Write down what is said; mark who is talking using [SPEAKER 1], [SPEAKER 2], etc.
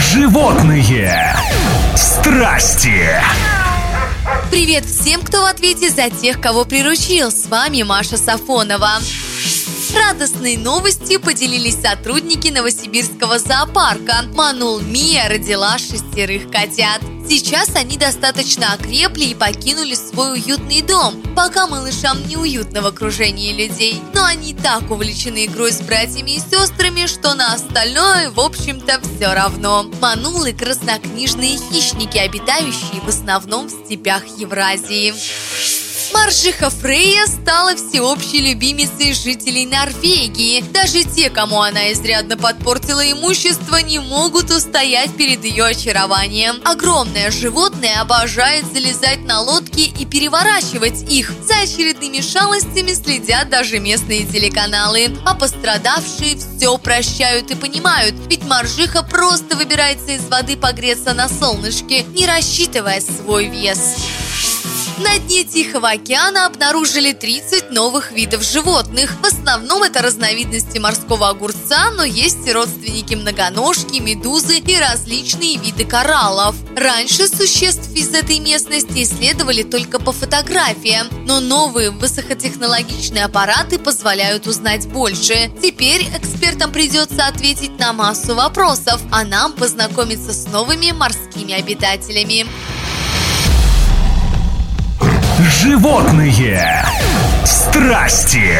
[SPEAKER 1] Животные страсти.
[SPEAKER 2] Привет всем, кто в ответе за тех, кого приручил. С вами Маша Сафонова. Радостной новостью поделились сотрудники Новосибирского зоопарка. Манул Мия родила шестерых котят. Сейчас они достаточно окрепли и покинули свой уютный дом, пока малышам неуютно в окружении людей. Но они так увлечены игрой с братьями и сестрами, что на остальное, в общем-то, все равно. Манулы – краснокнижные хищники, обитающие в основном в степях Евразии. Маржиха Фрейя стала всеобщей любимицей жителей Норвегии. Даже те, кому она изрядно подпортила имущество, не могут устоять перед ее очарованием. Огромное животное обожает залезать на лодки и переворачивать их. За очередными шалостями следят даже местные телеканалы. А пострадавшие все прощают и понимают, ведь Маржиха просто выбирается из воды погреться на солнышке, не рассчитывая свой вес. На дне Тихого океана обнаружили 30 новых видов животных. В основном это разновидности морского огурца, но есть и родственники многоножки, медузы и различные виды кораллов. Раньше существ из этой местности исследовали только по фотографиям, но новые высокотехнологичные аппараты позволяют узнать больше. Теперь экспертам придется ответить на массу вопросов, а нам познакомиться с новыми морскими обитателями.
[SPEAKER 1] Животные страсти.